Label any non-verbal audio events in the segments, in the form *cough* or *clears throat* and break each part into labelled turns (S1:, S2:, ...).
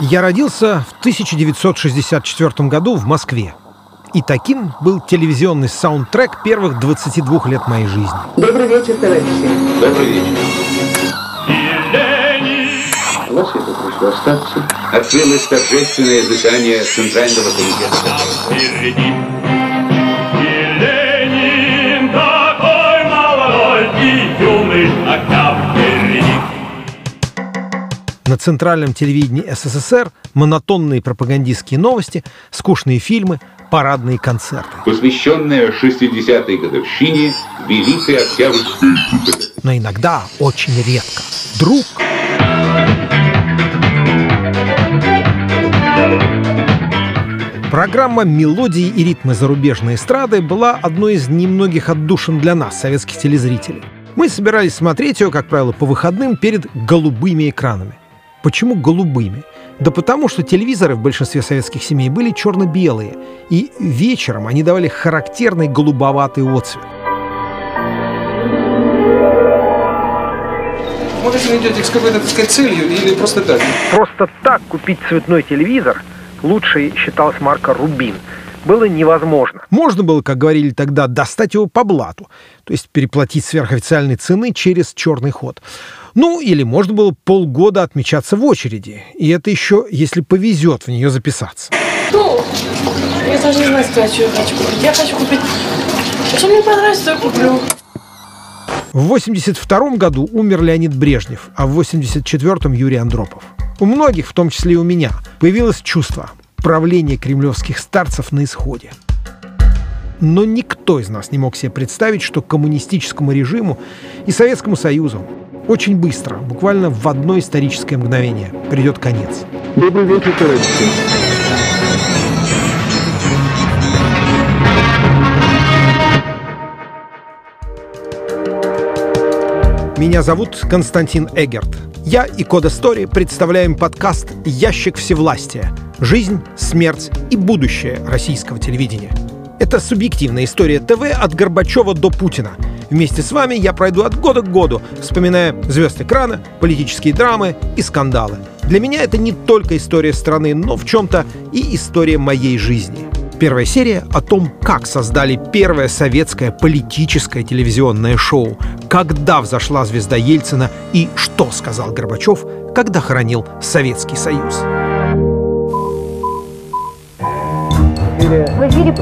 S1: Я родился в 1964 году в Москве. И таким был телевизионный саундтрек первых 22 лет моей жизни.
S2: Добрый вечер, товарищи.
S3: Добрый вечер.
S2: Вас это прошу остаться.
S3: Открылось торжественное заседание Центрального комитета.
S1: На центральном телевидении СССР монотонные пропагандистские новости, скучные фильмы, парадные концерты.
S3: Посвященная 60-й годовщине Великой Октябрьской
S1: Но иногда, очень редко, вдруг Программа «Мелодии и ритмы зарубежной эстрады» была одной из немногих отдушин для нас, советских телезрителей. Мы собирались смотреть ее, как правило, по выходным перед голубыми экранами. Почему голубыми? Да потому, что телевизоры в большинстве советских семей были черно-белые, и вечером они давали характерный голубоватый отцвет.
S4: Может, вы идете с какой-то, так сказать, целью или просто так?
S1: Просто так купить цветной телевизор, лучшей считалась марка «Рубин», было невозможно. Можно было, как говорили тогда, достать его по блату, то есть переплатить сверхофициальной цены через черный ход. Ну, или можно было полгода отмечаться в очереди, и это еще, если повезет в нее записаться.
S5: Ну, я даже не знаю что я хочу купить. Я хочу купить... Что мне понравится, то я куплю.
S1: В 82 году умер Леонид Брежнев, а в 84-м Юрий Андропов. У многих, в том числе и у меня, появилось чувство правления кремлевских старцев на исходе. Но никто из нас не мог себе представить, что коммунистическому режиму и Советскому Союзу очень быстро, буквально в одно историческое мгновение, придет конец.
S2: Добрый вечер, товарищи.
S1: Меня зовут Константин Эгерт. Я и Кода Стори представляем подкаст «Ящик всевластия. Жизнь, смерть и будущее российского телевидения». Это субъективная история ТВ от Горбачева до Путина. Вместе с вами я пройду от года к году, вспоминая звезд экрана, политические драмы и скандалы. Для меня это не только история страны, но в чем-то и история моей жизни. Первая серия о том, как создали первое советское политическое телевизионное шоу, когда взошла звезда Ельцина и что сказал Горбачев, когда хоронил Советский Союз.
S6: В эфире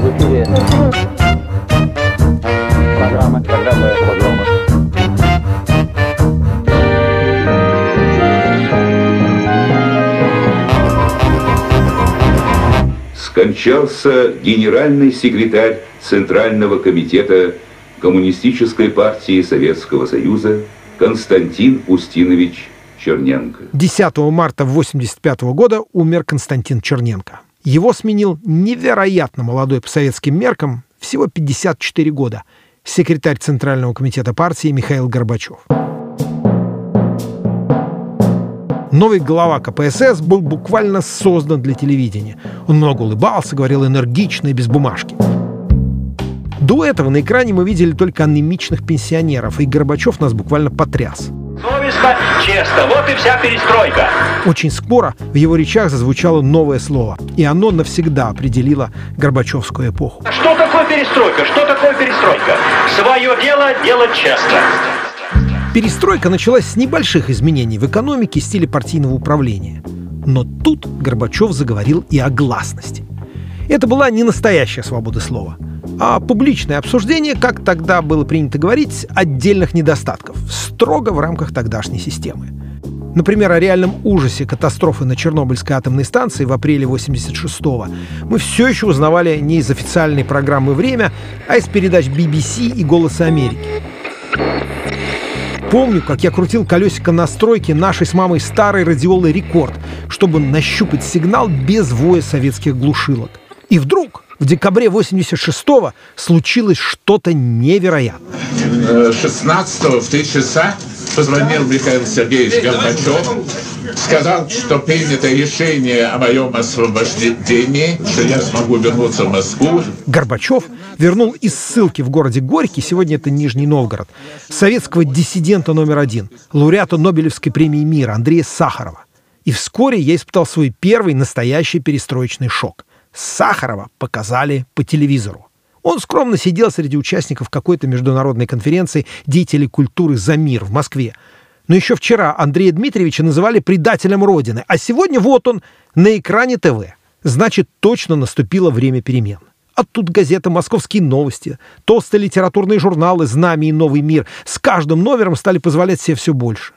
S2: Программа, программа, программа.
S3: Скончался генеральный секретарь Центрального комитета Коммунистической партии Советского Союза Константин Устинович Черненко.
S1: 10 марта 1985 года умер Константин Черненко. Его сменил невероятно молодой по советским меркам, всего 54 года, секретарь Центрального комитета партии Михаил Горбачев. Новый глава КПСС был буквально создан для телевидения. Он много улыбался, говорил энергично и без бумажки. До этого на экране мы видели только анемичных пенсионеров, и Горбачев нас буквально потряс.
S7: Совестно, честно, вот и вся перестройка.
S1: Очень скоро в его речах зазвучало новое слово, и оно навсегда определило Горбачевскую эпоху.
S7: Что такое перестройка? Что такое перестройка? Свое дело делать честно.
S1: Перестройка началась с небольших изменений в экономике и стиле партийного управления. Но тут Горбачев заговорил и о гласности. Это была не настоящая свобода слова, а публичное обсуждение, как тогда было принято говорить, отдельных недостатков, строго в рамках тогдашней системы. Например, о реальном ужасе катастрофы на Чернобыльской атомной станции в апреле 86-го мы все еще узнавали не из официальной программы «Время», а из передач BBC и «Голоса Америки». Помню, как я крутил колесико настройки нашей с мамой старой радиолы «Рекорд», чтобы нащупать сигнал без воя советских глушилок. И вдруг в декабре 86-го случилось что-то невероятное.
S8: 16 в 3 часа позвонил Михаил Сергеевич Горбачев, сказал, что принято решение о моем освобождении, что я смогу вернуться в Москву.
S1: Горбачев вернул из ссылки в городе Горький, сегодня это Нижний Новгород, советского диссидента номер один, лауреата Нобелевской премии мира Андрея Сахарова. И вскоре я испытал свой первый настоящий перестроечный шок. Сахарова показали по телевизору. Он скромно сидел среди участников какой-то международной конференции деятелей культуры «За мир» в Москве. Но еще вчера Андрея Дмитриевича называли предателем Родины, а сегодня вот он на экране ТВ. Значит, точно наступило время перемен. А тут газета «Московские новости», толстые литературные журналы «Знамя» и «Новый мир» с каждым номером стали позволять себе все больше.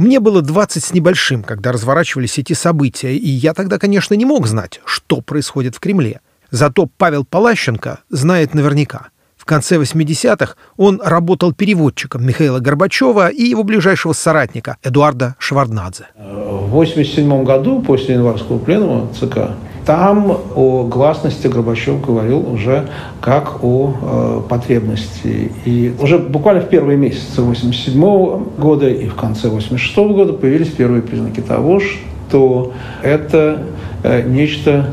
S1: Мне было 20 с небольшим, когда разворачивались эти события, и я тогда, конечно, не мог знать, что происходит в Кремле. Зато Павел Палащенко знает наверняка. В конце 80-х он работал переводчиком Михаила Горбачева и его ближайшего соратника Эдуарда Шеварднадзе.
S6: В 1987 году, после январского пленума ЦК, там о гласности Горбачев говорил уже как о э, потребности. И уже буквально в первые месяцы 1987 года и в конце 1986 года появились первые признаки того, что это э, нечто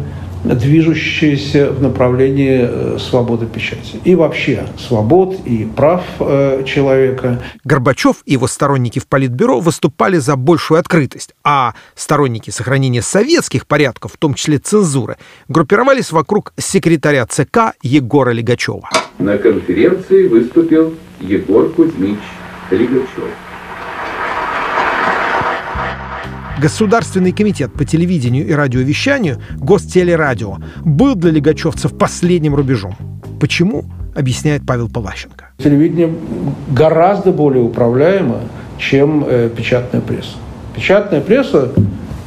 S6: движущиеся в направлении э, свободы печати. И вообще свобод и прав э, человека.
S1: Горбачев и его сторонники в Политбюро выступали за большую открытость, а сторонники сохранения советских порядков, в том числе цензуры, группировались вокруг секретаря ЦК Егора Легачева.
S3: На конференции выступил Егор Кузьмич Лигачев.
S1: Государственный комитет по телевидению и радиовещанию, Гостелерадио, был для легачевцев последним рубежом. Почему? объясняет Павел Палащенко.
S6: Телевидение гораздо более управляемо, чем э, печатная пресса. Печатная пресса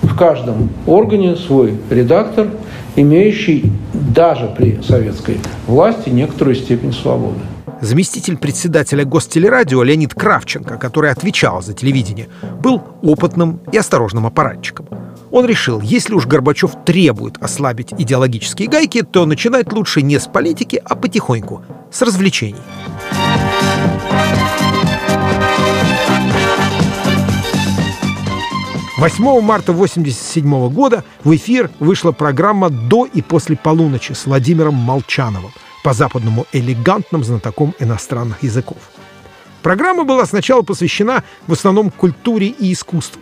S6: в каждом органе свой редактор, имеющий даже при советской власти некоторую степень свободы.
S1: Заместитель председателя Гостелерадио Леонид Кравченко, который отвечал за телевидение, был опытным и осторожным аппаратчиком. Он решил, если уж Горбачев требует ослабить идеологические гайки, то начинать лучше не с политики, а потихоньку, с развлечений. Восьмого марта 1987 года в эфир вышла программа «До и после полуночи» с Владимиром Молчановым – по-западному элегантным знатоком иностранных языков. Программа была сначала посвящена в основном культуре и искусству,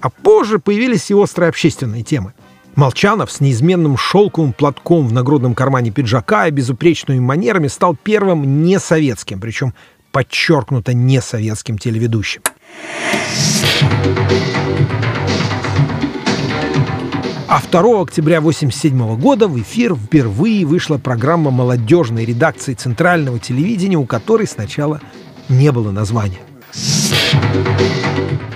S1: а позже появились и острые общественные темы. Молчанов с неизменным шелковым платком в нагрудном кармане пиджака и безупречными манерами стал первым несоветским, причем подчеркнуто несоветским телеведущим. А 2 октября 1987 года в эфир впервые вышла программа молодежной редакции Центрального телевидения, у которой сначала не было названия.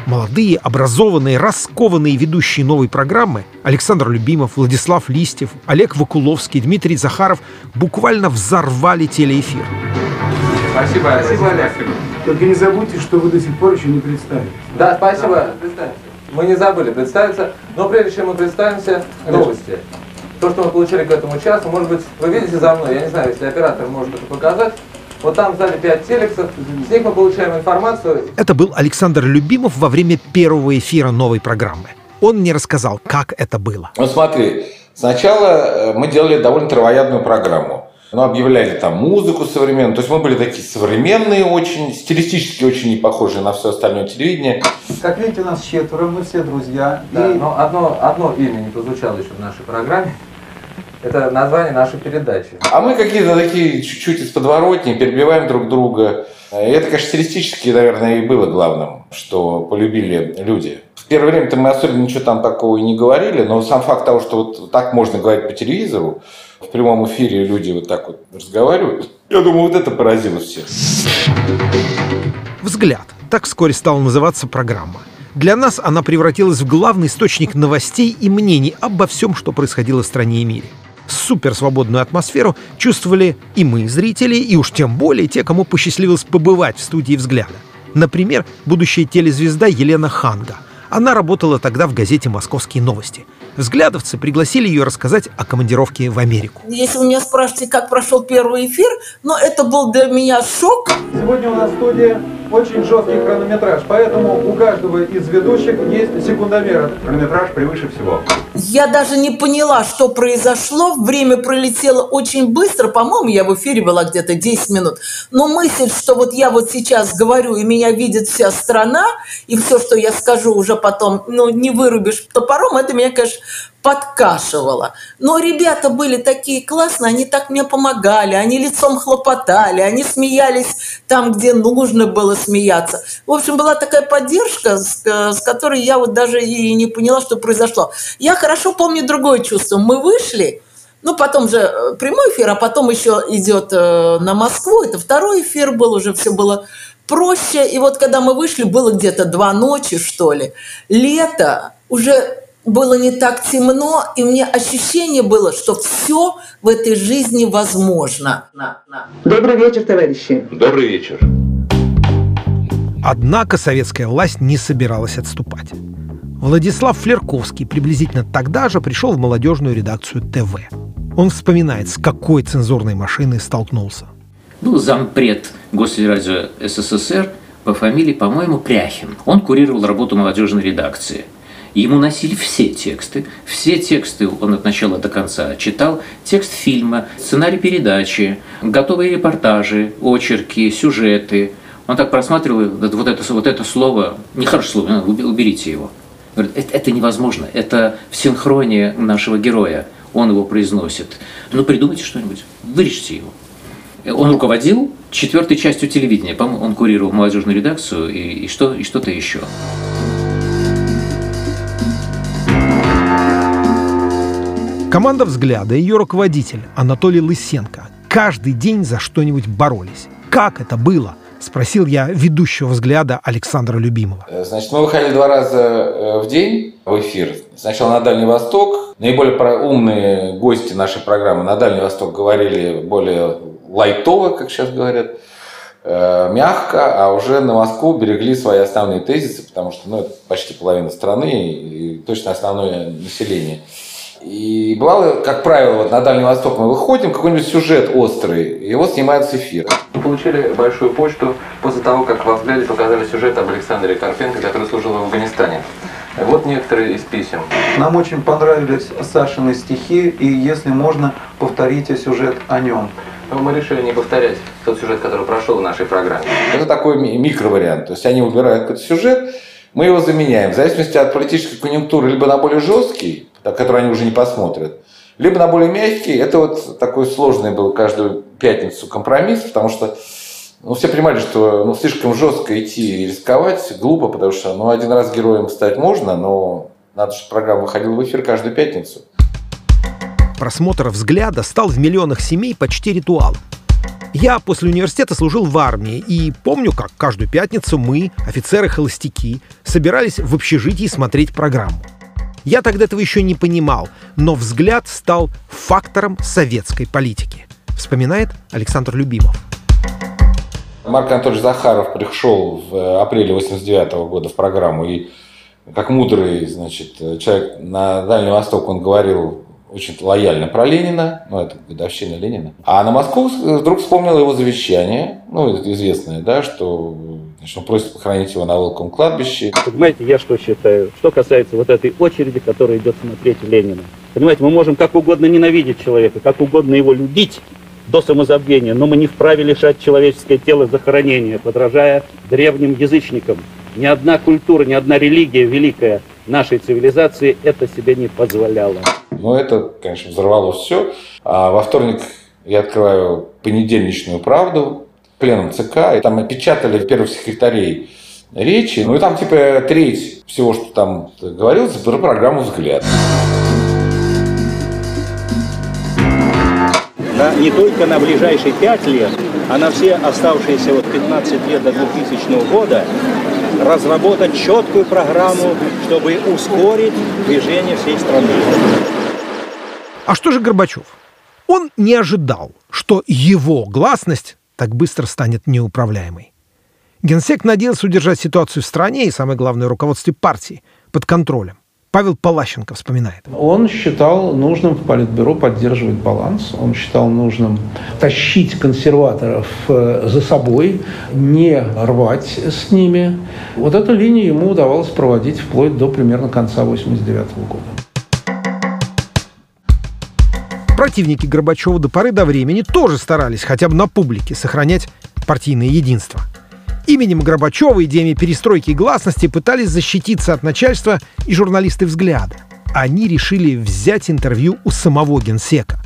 S1: Молодые, образованные, раскованные ведущие новой программы Александр Любимов, Владислав Листьев, Олег Вакуловский, Дмитрий Захаров буквально взорвали телеэфир.
S4: Спасибо, спасибо, Олег.
S2: Только не забудьте, что вы до сих пор еще не представили.
S9: Да, спасибо. Мы не забыли представиться, но прежде чем мы представимся, новости. То, что мы получили к этому часу, может быть, вы видите за мной, я не знаю, если оператор может это показать, вот там зале 5 телексов, с них мы получаем информацию.
S1: Это был Александр Любимов во время первого эфира новой программы. Он мне рассказал, как это было.
S10: Ну смотри, сначала мы делали довольно травоядную программу. Ну, объявляли там музыку современную. То есть мы были такие современные, очень стилистически очень не похожие на все остальное телевидение.
S11: Как видите, у нас четверо, мы все друзья.
S9: Да,
S11: и...
S9: но одно, одно имя не прозвучало еще в нашей программе. Это название нашей передачи.
S10: А мы какие-то такие чуть-чуть из подворотни, перебиваем друг друга. И это, конечно, стилистически, наверное, и было главным, что полюбили люди. В первое время-то мы особенно ничего там такого и не говорили, но сам факт того, что вот так можно говорить по телевизору, в прямом эфире люди вот так вот разговаривают. Я думаю, вот это поразило всех.
S1: «Взгляд» – так вскоре стала называться программа. Для нас она превратилась в главный источник новостей и мнений обо всем, что происходило в стране и мире. Суперсвободную атмосферу чувствовали и мы, зрители, и уж тем более те, кому посчастливилось побывать в студии «Взгляда». Например, будущая телезвезда Елена Ханга. Она работала тогда в газете «Московские новости». Взглядовцы пригласили ее рассказать о командировке в Америку.
S12: Если вы меня спрашиваете, как прошел первый эфир, но это был для меня шок.
S11: Сегодня у нас в студии очень жесткий хронометраж, поэтому у каждого из ведущих есть секундомер.
S12: Хронометраж превыше всего.
S13: Я даже не поняла, что произошло. Время пролетело очень быстро. По-моему, я в эфире была где-то 10 минут. Но мысль, что вот я вот сейчас говорю, и меня видит вся страна, и все, что я скажу, уже потом ну, не вырубишь топором, это меня, конечно, подкашивало. Но ребята были такие классные, они так мне помогали, они лицом хлопотали, они смеялись там, где нужно было смеяться. В общем, была такая поддержка, с, с которой я вот даже и не поняла, что произошло. Я хорошо помню другое чувство. Мы вышли, ну, потом же э, прямой эфир, а потом еще идет э, на Москву. Это второй эфир был, уже все было проще. И вот когда мы вышли, было где-то два ночи, что ли. Лето, уже было не так темно, и мне ощущение было, что все в этой жизни возможно.
S14: Добрый вечер, товарищи.
S3: Добрый вечер.
S1: Однако советская власть не собиралась отступать. Владислав Флерковский приблизительно тогда же пришел в молодежную редакцию ТВ. Он вспоминает, с какой цензурной машиной столкнулся.
S15: Был зампред Госрадио СССР по фамилии, по-моему, Пряхин. Он курировал работу молодежной редакции – Ему носили все тексты, все тексты он от начала до конца читал, текст фильма, сценарий передачи, готовые репортажи, очерки, сюжеты. Он так просматривал, вот это, вот это слово, нехорошее слово, уберите его. Говорит, это, это невозможно, это в синхроне нашего героя. Он его произносит. Ну, придумайте что-нибудь, вырежьте его. Он руководил четвертой частью телевидения. По-моему, он курировал молодежную редакцию и, и, что, и что-то еще.
S1: Команда «Взгляда» и ее руководитель Анатолий Лысенко каждый день за что-нибудь боролись. Как это было? Спросил я ведущего «Взгляда» Александра Любимого.
S10: Э, значит, мы выходили два раза э, в день в эфир. Сначала на Дальний Восток. Наиболее умные гости нашей программы на Дальний Восток говорили более лайтово, как сейчас говорят э, мягко, а уже на Москву берегли свои основные тезисы, потому что ну, это почти половина страны и точно основное население. И бывало, как правило, вот на Дальний Восток мы выходим, какой-нибудь сюжет острый, и его снимают с эфира.
S9: Мы получили большую почту после того, как во взгляде показали сюжет об Александре Карпенко, который служил в Афганистане. Вот некоторые из писем.
S11: Нам очень понравились Сашины стихи, и если можно, повторите сюжет о нем.
S9: Но мы решили не повторять тот сюжет, который прошел в нашей программе.
S10: Это такой микровариант. То есть они выбирают какой-то сюжет, мы его заменяем. В зависимости от политической конъюнктуры, либо на более жесткий, который они уже не посмотрят. Либо на более мягкий, это вот такой сложный был каждую пятницу компромисс, потому что ну, все понимали, что ну, слишком жестко идти и рисковать глупо, потому что ну, один раз героем стать можно, но надо, чтобы программа выходила в эфир каждую пятницу.
S1: Просмотр «Взгляда» стал в миллионах семей почти ритуалом. Я после университета служил в армии и помню, как каждую пятницу мы, офицеры-холостяки, собирались в общежитии смотреть программу. Я тогда этого еще не понимал, но взгляд стал фактором советской политики, вспоминает Александр Любимов.
S10: Марк Анатольевич Захаров пришел в апреле 89 года в программу, и как мудрый значит, человек на Дальний Восток он говорил очень лояльно про Ленина, ну, это годовщина Ленина. А на Москву вдруг вспомнил его завещание, ну, известное, да, что Значит, он просит похоронить его на Волковом кладбище.
S16: Понимаете, я что считаю? Что касается вот этой очереди, которая идет смотреть Ленина. Понимаете, мы можем как угодно ненавидеть человека, как угодно его любить до самозабвения, но мы не вправе лишать человеческое тело захоронения, подражая древним язычникам. Ни одна культура, ни одна религия великая нашей цивилизации это себе не позволяла.
S10: Ну, это, конечно, взорвало все. А во вторник я открываю понедельничную правду, пленум ЦК, и там опечатали первых секретарей речи, ну и там типа треть всего, что там говорилось, про программу «Взгляд».
S16: Да, не только на ближайшие пять лет, а на все оставшиеся вот 15 лет до 2000 года разработать четкую программу, чтобы ускорить движение всей страны.
S1: А что же Горбачев? Он не ожидал, что его гласность так быстро станет неуправляемой. Генсек надеялся удержать ситуацию в стране и, самое главное, руководстве партии под контролем. Павел Палащенко вспоминает.
S6: Он считал нужным в Политбюро поддерживать баланс. Он считал нужным тащить консерваторов э, за собой, не рвать с ними. Вот эту линию ему удавалось проводить вплоть до примерно конца 1989 года.
S1: Противники Горбачева до поры до времени тоже старались хотя бы на публике сохранять партийное единство – Именем Горбачева, идеями перестройки и гласности пытались защититься от начальства и журналисты «Взгляда». Они решили взять интервью у самого генсека.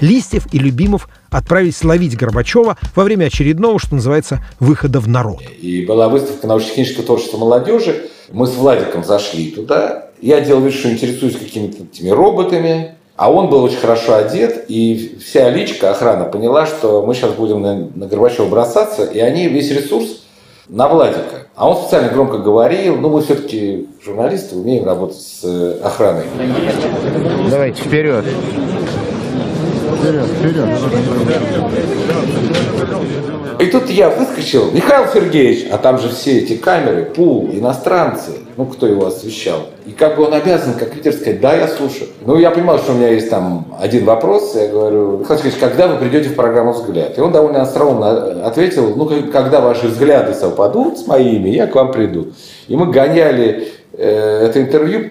S1: Листьев и Любимов отправились ловить Горбачева во время очередного, что называется, выхода в народ.
S10: И была выставка научно-технического творчества молодежи. Мы с Владиком зашли туда. Я делал вид, что интересуюсь какими-то этими роботами. А он был очень хорошо одет, и вся личка, охрана поняла, что мы сейчас будем на, на Горбачева бросаться, и они весь ресурс на Владика. А он специально громко говорил, ну мы все-таки журналисты, умеем работать с э, охраной.
S12: Давайте вперед.
S10: Вперед, вперед. И тут я выскочил, Михаил Сергеевич, а там же все эти камеры, пул, иностранцы, ну, кто его освещал. И как бы он обязан, как лидер, сказать, да, я слушаю. Ну, я понимал, что у меня есть там один вопрос, я говорю, Сергеевич, когда вы придете в программу «Взгляд»? И он довольно остроумно ответил, ну, когда ваши взгляды совпадут с моими, я к вам приду. И мы гоняли э, это интервью.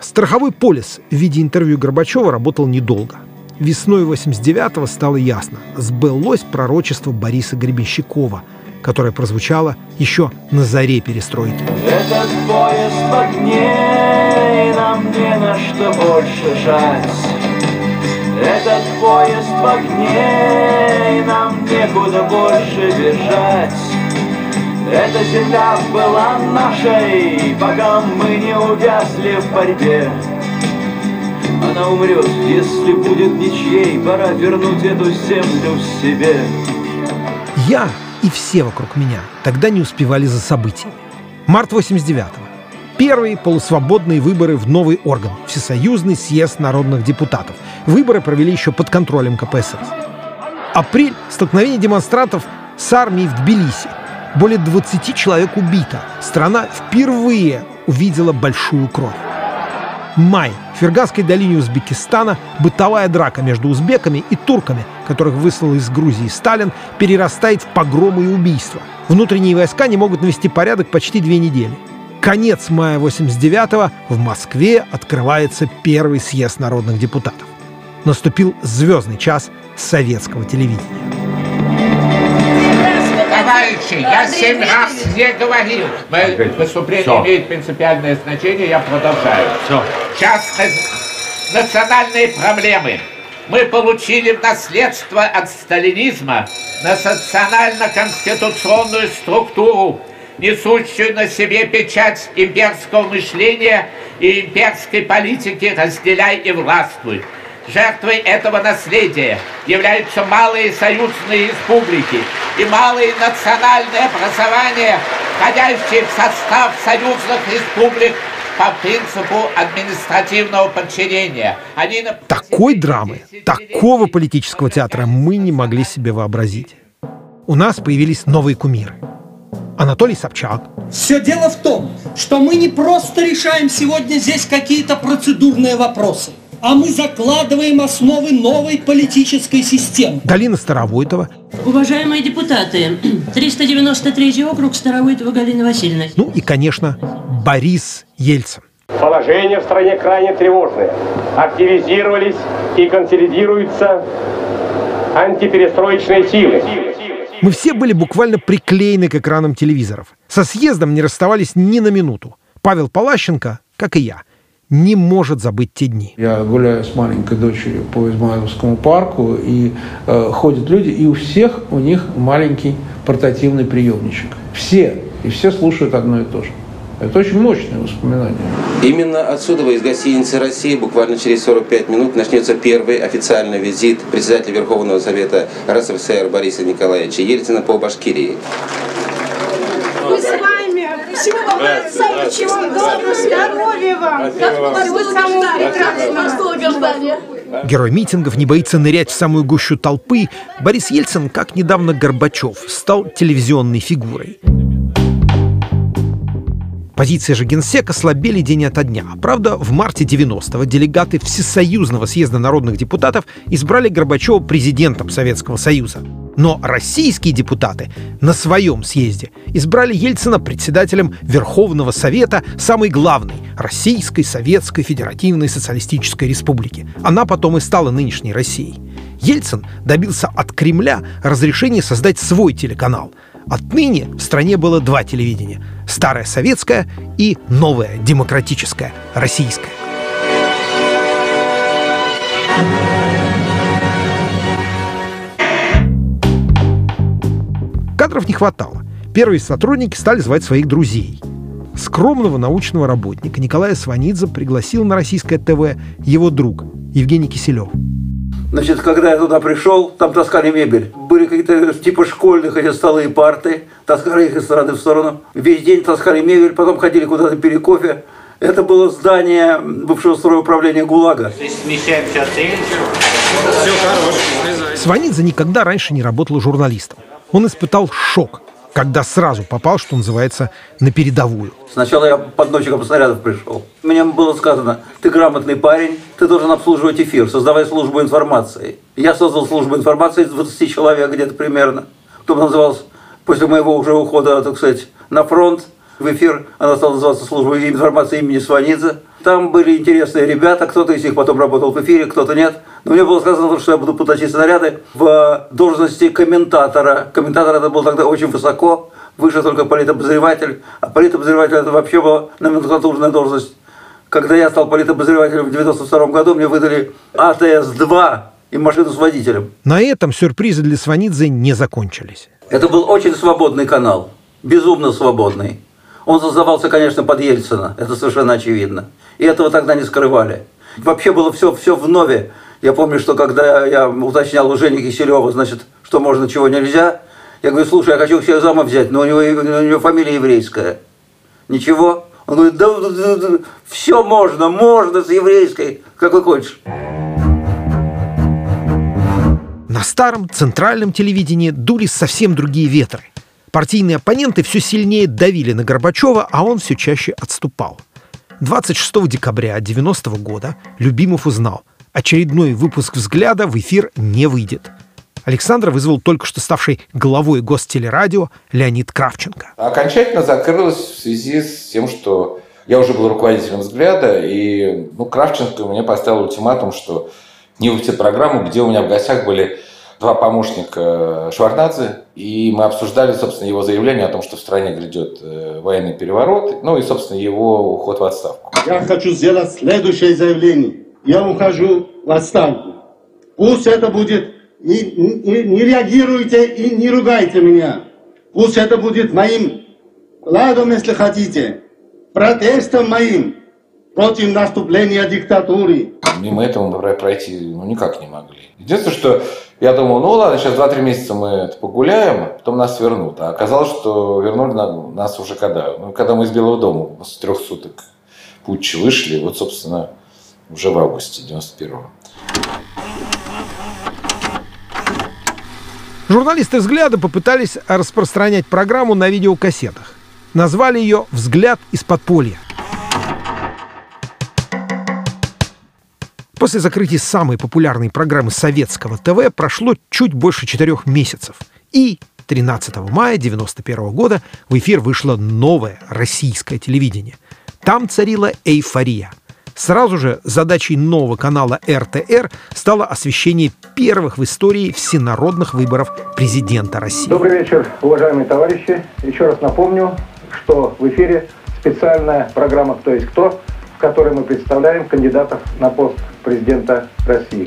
S1: Страховой полис в виде интервью Горбачева работал недолго – Весной 89-го стало ясно, сбылось пророчество Бориса Гребенщикова, которое прозвучало еще на заре перестройки.
S17: Этот поезд в огне, и нам не на что больше жать. Этот поезд в огне, и нам некуда больше бежать. Эта земля была нашей, пока мы не увязли в борьбе. Она умрет, если будет ничьей, пора вернуть эту землю себе.
S1: Я и все вокруг меня тогда не успевали за событиями. Март 89-го. Первые полусвободные выборы в новый орган – Всесоюзный съезд народных депутатов. Выборы провели еще под контролем КПСС. Апрель – столкновение демонстрантов с армией в Тбилиси. Более 20 человек убито. Страна впервые увидела большую кровь. Май. В Фергасской долине Узбекистана бытовая драка между узбеками и турками, которых выслал из Грузии Сталин, перерастает в погромы и убийства. Внутренние войска не могут навести порядок почти две недели. Конец мая 89-го в Москве открывается первый съезд народных депутатов. Наступил звездный час советского телевидения.
S8: Товарищи, я семь раз не говорил. Мое выступление имеет принципиальное значение, я продолжаю. Все. Сейчас национальные проблемы. Мы получили в наследство от сталинизма национально-конституционную структуру, несущую на себе печать имперского мышления и имперской политики «разделяй и властвуй». Жертвой этого наследия являются малые союзные республики и малые национальные образования, входящие в состав союзных республик по принципу административного подчинения. Они...
S1: Такой драмы, такого политического театра мы не могли себе вообразить. У нас появились новые кумиры. Анатолий Собчак.
S18: Все дело в том, что мы не просто решаем сегодня здесь какие-то процедурные вопросы – а мы закладываем основы новой политической системы.
S1: Галина Старовойтова.
S19: Уважаемые депутаты, *clears throat* 393 округ Старовойтова Галина Васильевна.
S1: Ну и, конечно, Борис Ельцин.
S20: Положение в стране крайне тревожное. Активизировались и консолидируются антиперестроечные силы.
S1: Мы все были буквально приклеены к экранам телевизоров. Со съездом не расставались ни на минуту. Павел Палащенко, как и я – не может забыть те дни.
S6: Я гуляю с маленькой дочерью по Измайловскому парку, и э, ходят люди, и у всех у них маленький портативный приемничек. Все. И все слушают одно и то же. Это очень мощное воспоминание.
S21: Именно отсюда, из гостиницы «Россия», буквально через 45 минут начнется первый официальный визит председателя Верховного Совета РСФСР Бориса Николаевича Ельцина по Башкирии.
S22: Всего вам самого чего доброго, здоровья вам. Всего самого
S1: прекрасного. Герой митингов не боится нырять в самую гущу толпы. Борис Ельцин, как недавно Горбачев, стал телевизионной фигурой. Позиции же генсека слабели день ото дня. Правда, в марте 90-го делегаты Всесоюзного съезда народных депутатов избрали Горбачева президентом Советского Союза. Но российские депутаты на своем съезде избрали Ельцина председателем Верховного Совета самой главной Российской Советской Федеративной Социалистической Республики. Она потом и стала нынешней Россией. Ельцин добился от Кремля разрешения создать свой телеканал – Отныне в стране было два телевидения – старое советское и новое демократическое российское. Кадров не хватало. Первые сотрудники стали звать своих друзей. Скромного научного работника Николая Сванидзе пригласил на российское ТВ его друг Евгений Киселев –
S23: Значит, когда я туда пришел, там таскали мебель. Были какие-то типа школьных эти столы и парты. Таскали их из стороны в сторону. Весь день таскали мебель, потом ходили куда-то пили кофе. Это было здание бывшего стройуправления ГУЛАГа.
S1: Сванидзе никогда раньше не работал журналистом. Он испытал шок, когда сразу попал, что называется, на передовую.
S23: Сначала я подносчиком снарядов пришел. Мне было сказано, ты грамотный парень, ты должен обслуживать эфир, создавай службу информации. Я создал службу информации из 20 человек где-то примерно. Кто назывался, после моего уже ухода, так сказать, на фронт, в эфир, она стала называться служба информации имени Сванидзе. Там были интересные ребята, кто-то из них потом работал в эфире, кто-то нет. Но мне было сказано, что я буду поточить снаряды в должности комментатора. Комментатор это был тогда очень высоко, выше только политобозреватель. А политобозреватель это вообще была номенклатурная должность. Когда я стал политобозревателем в 92 году, мне выдали АТС-2 и машину с водителем.
S1: На этом сюрпризы для Сванидзе не закончились.
S23: Это был очень свободный канал, безумно свободный. Он создавался, конечно, под Ельцина, это совершенно очевидно. И этого тогда не скрывали. Вообще было все, все в нове. Я помню, что когда я уточнял у Жени Киселева, значит, что можно, чего нельзя, я говорю, слушай, я хочу всех зама взять, но у него, у него фамилия еврейская. Ничего? Он говорит, да, да, да, все можно, можно с еврейской, какой хочешь.
S1: На старом центральном телевидении дули совсем другие ветры. Партийные оппоненты все сильнее давили на Горбачева, а он все чаще отступал. 26 декабря 90 года Любимов узнал, очередной выпуск «Взгляда» в эфир не выйдет. Александра вызвал только что ставший главой гостелерадио Леонид Кравченко.
S10: Окончательно закрылось в связи с тем, что я уже был руководителем «Взгляда», и ну, Кравченко мне поставил ультиматум, что не выпустит программу, где у меня в гостях были два помощника Шварнадзе, и мы обсуждали, собственно, его заявление о том, что в стране грядет э, военный переворот, ну и, собственно, его уход в отставку.
S24: Я хочу сделать следующее заявление. Я ухожу в отставку. Пусть это будет, не, не, не реагируйте и не ругайте меня. Пусть это будет моим вкладом, если хотите, протестом моим против наступления диктатуры.
S10: Мимо этого мы пройти ну, никак не могли. Единственное, что я думал, ну ладно, сейчас 2-3 месяца мы погуляем, потом нас вернут. А оказалось, что вернули нас уже когда? Ну, когда мы из Белого дома с трех суток путь вышли, вот, собственно, уже в августе 91-го.
S1: Журналисты «Взгляда» попытались распространять программу на видеокассетах. Назвали ее «Взгляд из подполья». После закрытия самой популярной программы советского ТВ прошло чуть больше четырех месяцев. И 13 мая 1991 года в эфир вышло новое российское телевидение. Там царила эйфория. Сразу же задачей нового канала РТР стало освещение первых в истории всенародных выборов президента России.
S2: Добрый вечер, уважаемые товарищи. Еще раз напомню, что в эфире специальная программа «Кто есть кто», которой мы представляем кандидатов на пост президента России.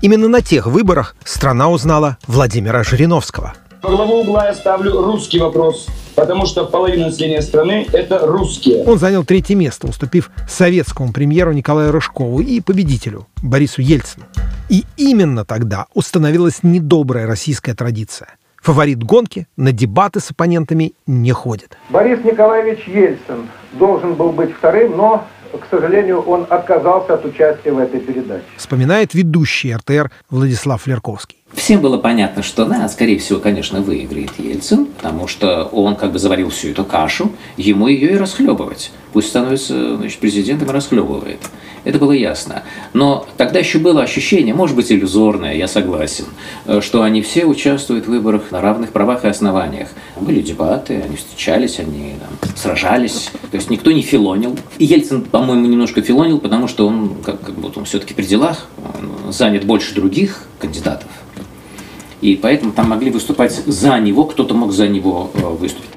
S1: Именно на тех выборах страна узнала Владимира Жириновского.
S25: Во главу угла я ставлю русский вопрос, потому что половина населения страны – это русские.
S1: Он занял третье место, уступив советскому премьеру Николаю Рыжкову и победителю Борису Ельцину. И именно тогда установилась недобрая российская традиция – Фаворит гонки на дебаты с оппонентами не ходит.
S2: Борис Николаевич Ельцин должен был быть вторым, но к сожалению, он отказался от участия в этой передаче.
S1: Вспоминает ведущий РТР Владислав Лерковский.
S15: Всем было понятно, что, да, скорее всего, конечно, выиграет Ельцин, потому что он как бы заварил всю эту кашу, ему ее и расхлебывать. Пусть становится значит, президентом и расхлебывает. Это было ясно. Но тогда еще было ощущение, может быть, иллюзорное, я согласен, э, что они все участвуют в выборах на равных правах и основаниях. Были дебаты, они встречались, они там, сражались. То есть никто не филонил. И Ельцин, по-моему, немножко филонил, потому что он, как, как будто он все-таки при делах, он занят больше других кандидатов. И поэтому там могли выступать за него, кто-то мог за него э, выступить.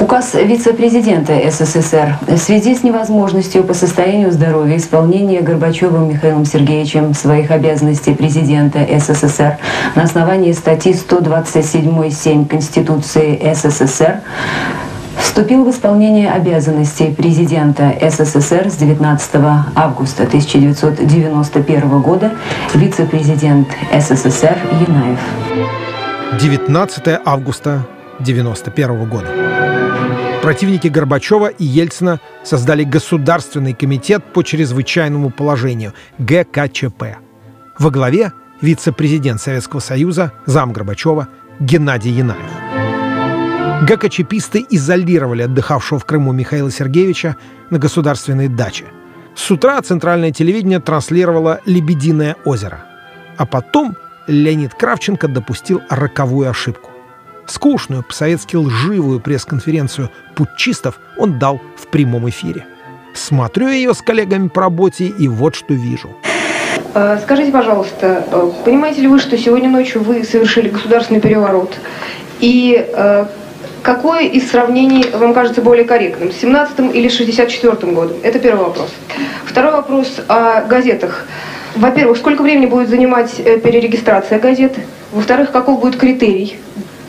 S26: Указ вице-президента СССР в связи с невозможностью по состоянию здоровья исполнения Горбачевым Михаилом Сергеевичем своих обязанностей президента СССР на основании статьи 127.7 Конституции СССР вступил в исполнение обязанностей президента СССР с 19 августа 1991 года вице-президент СССР Янаев.
S1: 19 августа 1991 года. Противники Горбачева и Ельцина создали Государственный комитет по чрезвычайному положению ГКЧП. Во главе вице-президент Советского Союза, зам Горбачева Геннадий Янаев. ГКЧПисты изолировали отдыхавшего в Крыму Михаила Сергеевича на государственной даче. С утра центральное телевидение транслировало «Лебединое озеро». А потом Леонид Кравченко допустил роковую ошибку. Скучную, по-советски лживую пресс-конференцию путчистов он дал в прямом эфире. Смотрю ее с коллегами по работе и вот что вижу.
S27: А, скажите, пожалуйста, э, понимаете ли вы, что сегодня ночью вы совершили государственный переворот? И э, какое из сравнений вам кажется более корректным, с 17 или 64 годом? Это первый вопрос. Второй вопрос о газетах. Во-первых, сколько времени будет занимать э, перерегистрация газет? Во-вторых, каков будет критерий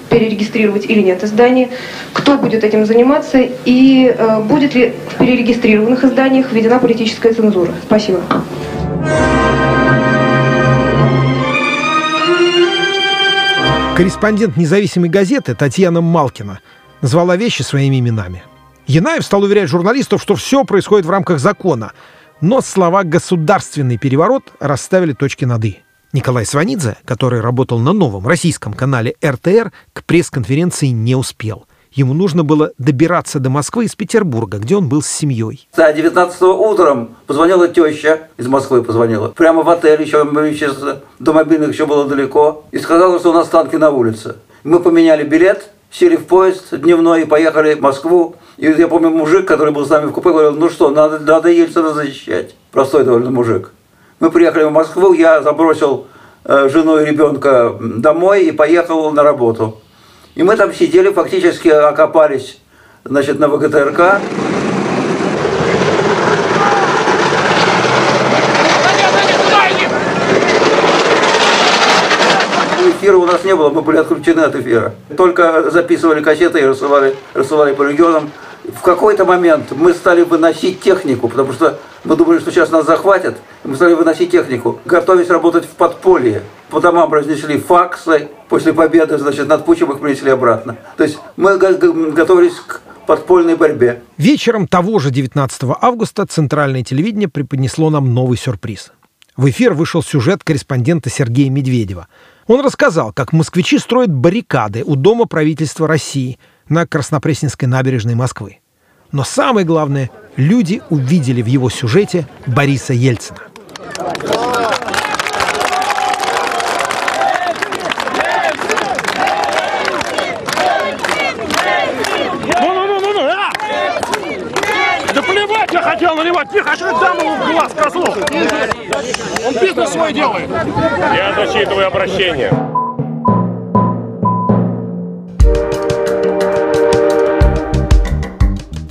S27: перерегистрировать или нет издание, кто будет этим заниматься и э, будет ли в перерегистрированных изданиях введена политическая цензура. Спасибо.
S1: Корреспондент независимой газеты Татьяна Малкина назвала вещи своими именами. Янаев стал уверять журналистов, что все происходит в рамках закона, но слова «государственный переворот» расставили точки над «и». Николай Сванидзе, который работал на новом российском канале РТР, к пресс-конференции не успел. Ему нужно было добираться до Москвы из Петербурга, где он был с семьей.
S23: Да, 19 утром позвонила теща, из Москвы позвонила, прямо в отель, еще, еще до мобильных еще было далеко, и сказала, что у нас танки на улице. Мы поменяли билет, сели в поезд дневной и поехали в Москву. И я помню, мужик, который был с нами в купе, говорил, ну что, надо, надо Ельцина защищать. Простой довольно мужик. Мы приехали в Москву, я забросил э, жену и ребенка домой и поехал на работу. И мы там сидели, фактически окопались значит, на ВГТРК. Эфира у нас не было, мы были отключены от эфира. Только записывали кассеты и рассылали, рассылали по регионам. В какой-то момент мы стали выносить технику, потому что мы думали, что сейчас нас захватят. Мы стали выносить технику, готовясь работать в подполье. По домам разнесли факсы. После победы, значит, над Путчем их принесли обратно. То есть мы готовились к подпольной борьбе.
S1: Вечером того же 19 августа Центральное телевидение преподнесло нам новый сюрприз. В эфир вышел сюжет корреспондента Сергея Медведева. Он рассказал, как москвичи строят баррикады у Дома правительства России на Краснопресненской набережной Москвы. Но самое главное, люди увидели в его сюжете Бориса Ельцина.
S28: Ну-ну-ну-ну-ну, а! Да плевать я хотел наливать, тихо, что дам ему в глаз козлу. Он бизнес свой делает.
S29: Я зачитываю обращение.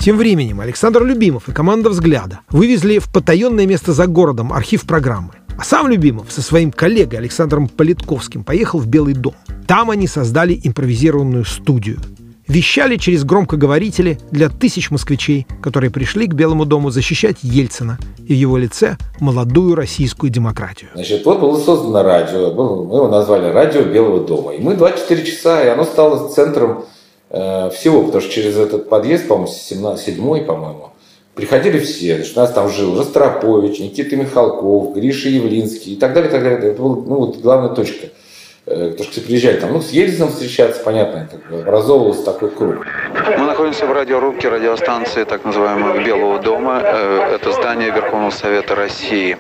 S1: Тем временем Александр Любимов и команда «Взгляда» вывезли в потаенное место за городом архив программы. А сам Любимов со своим коллегой Александром Политковским поехал в Белый дом. Там они создали импровизированную студию. Вещали через громкоговорители для тысяч москвичей, которые пришли к Белому дому защищать Ельцина и в его лице молодую российскую демократию.
S10: Значит, вот было создано радио, мы его назвали «Радио Белого дома». И мы 24 часа, и оно стало центром всего, потому что через этот подъезд, по-моему, 7 по-моему, приходили все. Значит, у нас там жил Ростропович, Никита Михалков, Гриша Явлинский и так далее, и так далее. Это была ну, вот главная точка. Э, потому что все приезжали там, ну, с Ельцином встречаться, понятно, как бы образовывался такой круг.
S30: Находимся в радиорубке радиостанции так называемого Белого дома. Э, это здание Верховного Совета России.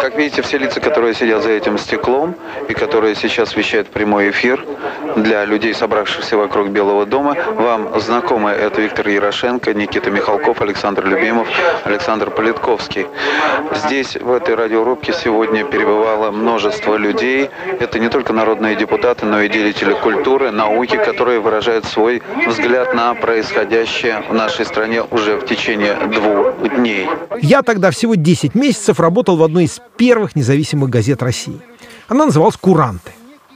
S30: Как видите, все лица, которые сидят за этим стеклом и которые сейчас вещают прямой эфир для людей, собравшихся вокруг Белого дома, вам знакомы. Это Виктор Ярошенко, Никита Михалков, Александр Любимов, Александр Политковский. Здесь, в этой радиорубке, сегодня перебывало множество людей. Это не только народ народные депутаты, но и деятели культуры, науки, которые выражают свой взгляд на происходящее в нашей стране уже в течение двух дней.
S1: Я тогда всего 10 месяцев работал в одной из первых независимых газет России. Она называлась «Куранты».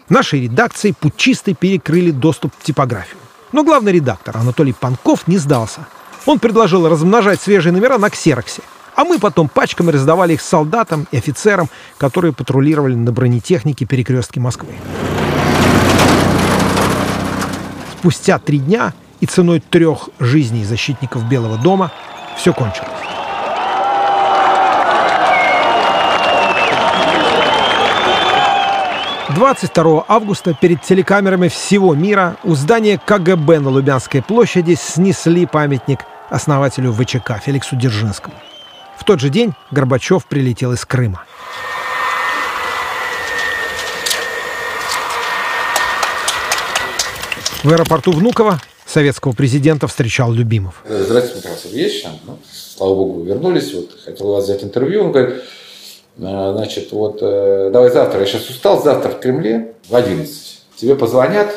S1: Нашей редакции путчисты перекрыли доступ в типографию. Но главный редактор Анатолий Панков не сдался. Он предложил размножать свежие номера на ксероксе – а мы потом пачками раздавали их солдатам и офицерам, которые патрулировали на бронетехнике перекрестки Москвы. Спустя три дня и ценой трех жизней защитников Белого дома все кончилось. «22 августа перед телекамерами всего мира у здания КГБ на Лубянской площади снесли памятник основателю ВЧК Феликсу Дзержинскому. В тот же день Горбачев прилетел из Крыма. В аэропорту Внуково советского президента встречал Любимов.
S10: Здравствуйте, Михаил Сергеевич. Ну, слава богу, вернулись. Вот, хотел у вас взять интервью. Он говорит, «Э, значит, вот э, давай завтра, я сейчас устал, завтра в Кремле в 11. Тебе позвонят,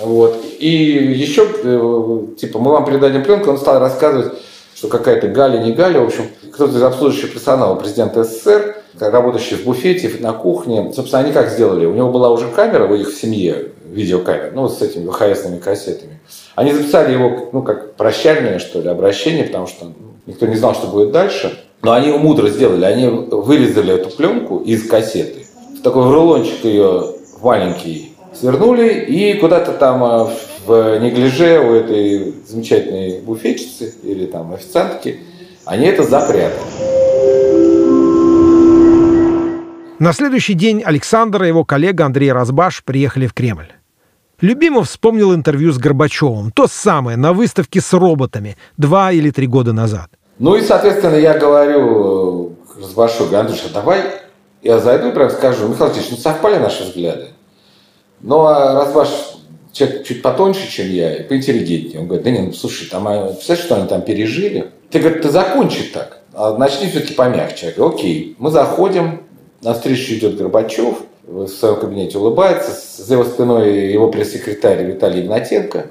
S10: вот. И еще, э, типа, мы вам передадим пленку, он стал рассказывать, что какая-то Галя, не Галя, в общем, кто-то из обслуживающего персонала президента СССР, работающий в буфете, на кухне. Собственно, они как сделали? У него была уже камера в их семье, видеокамера, ну, с этими ВХСными кассетами. Они записали его, ну, как прощальное, что ли, обращение, потому что никто не знал, что будет дальше. Но они его мудро сделали. Они вырезали эту пленку из кассеты. В такой рулончик ее маленький свернули и куда-то там э, в неглиже у этой замечательной буфетчицы или там официантки, они это запрятали.
S1: На следующий день Александр и его коллега Андрей Разбаш приехали в Кремль. Любимов вспомнил интервью с Горбачевым, то самое, на выставке с роботами, два или три года назад.
S10: Ну и, соответственно, я говорю э, Разбашу, говорю, Андрюша, давай я зайду и прям скажу, Михаил Ильич, ну совпали наши взгляды. Ну а Разбаш человек чуть потоньше, чем я, и поинтеллигентнее. Он говорит, да нет, ну, слушай, там, а, представляешь, что они там пережили? Ты, говорит, ты закончи так, а начни все-таки помягче. Я говорю, окей, мы заходим, на встречу идет Горбачев, в своем кабинете улыбается, за его спиной его пресс-секретарь Виталий Игнатенко.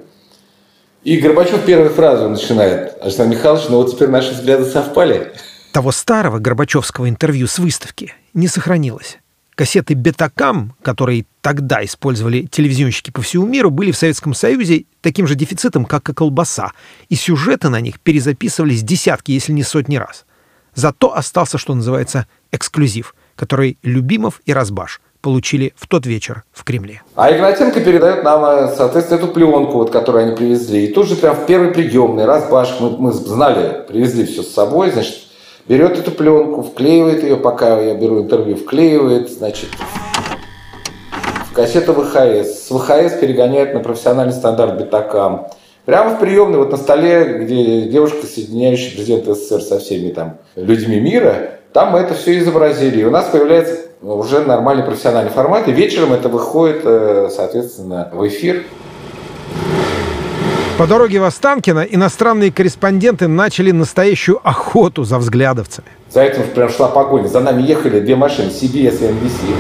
S10: И Горбачев первую фразу начинает, Александр Михайлович, ну вот теперь наши взгляды совпали.
S1: Того старого Горбачевского интервью с выставки не сохранилось. Кассеты «Бетакам», которые тогда использовали телевизионщики по всему миру, были в Советском Союзе таким же дефицитом, как и колбаса, и сюжеты на них перезаписывались десятки, если не сотни раз. Зато остался, что называется, эксклюзив, который Любимов и Разбаш получили в тот вечер в Кремле.
S10: А Игнатенко передает нам, э, соответственно, эту пленку, вот, которую они привезли. И тут же прям в первый приемный Разбаш, мы, мы знали, привезли все с собой, значит, берет эту пленку, вклеивает ее, пока я беру интервью, вклеивает, значит, в кассету ВХС. С ВХС перегоняет на профессиональный стандарт битакам. Прямо в приемной, вот на столе, где девушка, соединяющая президента СССР со всеми там людьми мира, там мы это все изобразили. И у нас появляется уже нормальный профессиональный формат, и вечером это выходит, э, соответственно, в эфир.
S1: По дороге в Останкино иностранные корреспонденты начали настоящую охоту за взглядовцами.
S10: За этим прям шла погоня. За нами ехали две машины, CBS и NBC.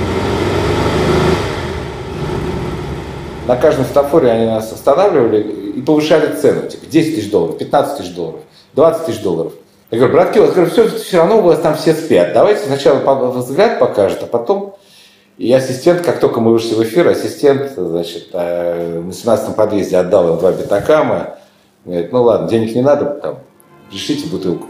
S10: На каждом стафоре они нас останавливали и повышали цену. Типа 10 тысяч долларов, 15 тысяч долларов, 20 тысяч долларов. Я говорю, братки, вас говорю, все, все равно у вас там все спят. Давайте сначала взгляд покажет, а потом и ассистент, как только мы вышли в эфир, ассистент, значит, э, на 17-м подъезде отдал им два битакама. Говорит, ну ладно, денег не надо, там, решите бутылку.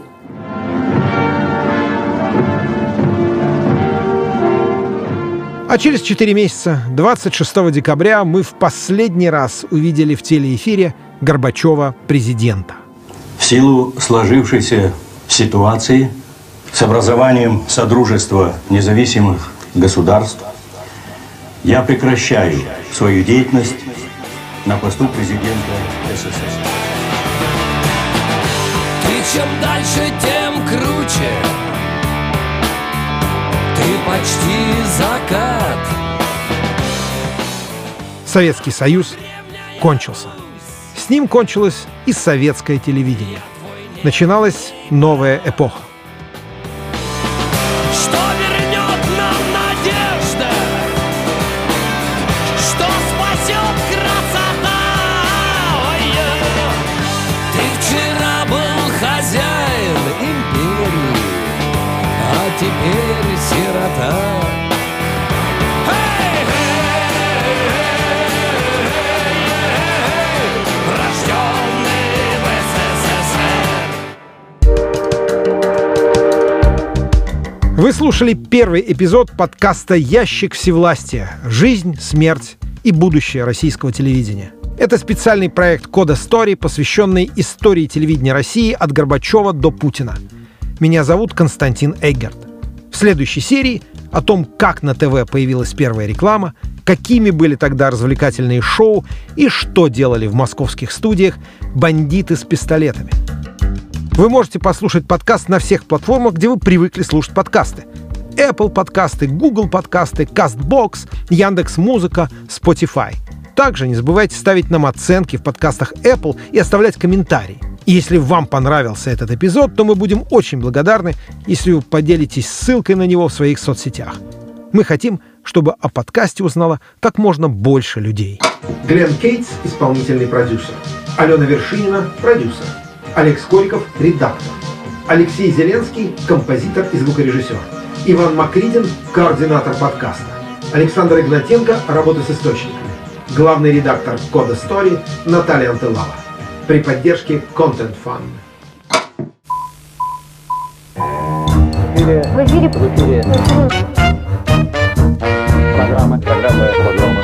S1: А через 4 месяца, 26 декабря, мы в последний раз увидели в телеэфире Горбачева президента.
S31: В силу сложившейся ситуации с образованием Содружества независимых государств я прекращаю свою деятельность на посту президента СССР.
S32: Ты чем дальше, тем круче Ты почти закат
S1: Советский Союз кончился. С ним кончилось и советское телевидение. Начиналась новая эпоха. Слушали первый эпизод подкаста «Ящик всевластия. Жизнь, смерть и будущее российского телевидения». Это специальный проект «Кода Стори», посвященный истории телевидения России от Горбачева до Путина. Меня зовут Константин Эггерт. В следующей серии о том, как на ТВ появилась первая реклама, какими были тогда развлекательные шоу и что делали в московских студиях бандиты с пистолетами. Вы можете послушать подкаст на всех платформах, где вы привыкли слушать подкасты. Apple подкасты, Google подкасты, CastBox, Яндекс Музыка, Spotify. Также не забывайте ставить нам оценки в подкастах Apple и оставлять комментарии. Если вам понравился этот эпизод, то мы будем очень благодарны, если вы поделитесь ссылкой на него в своих соцсетях. Мы хотим, чтобы о подкасте узнало как можно больше людей. Глен Кейтс – исполнительный продюсер. Алена Вершинина – продюсер. Олег Скориков – редактор. Алексей Зеленский – композитор и звукорежиссер. Иван Макридин – координатор подкаста. Александр Игнатенко – работа с источниками. Главный редактор Кода Story Наталья Антылава. При поддержке Content Fund.
S33: В эфире. В эфире. Программа. Программа. Программа.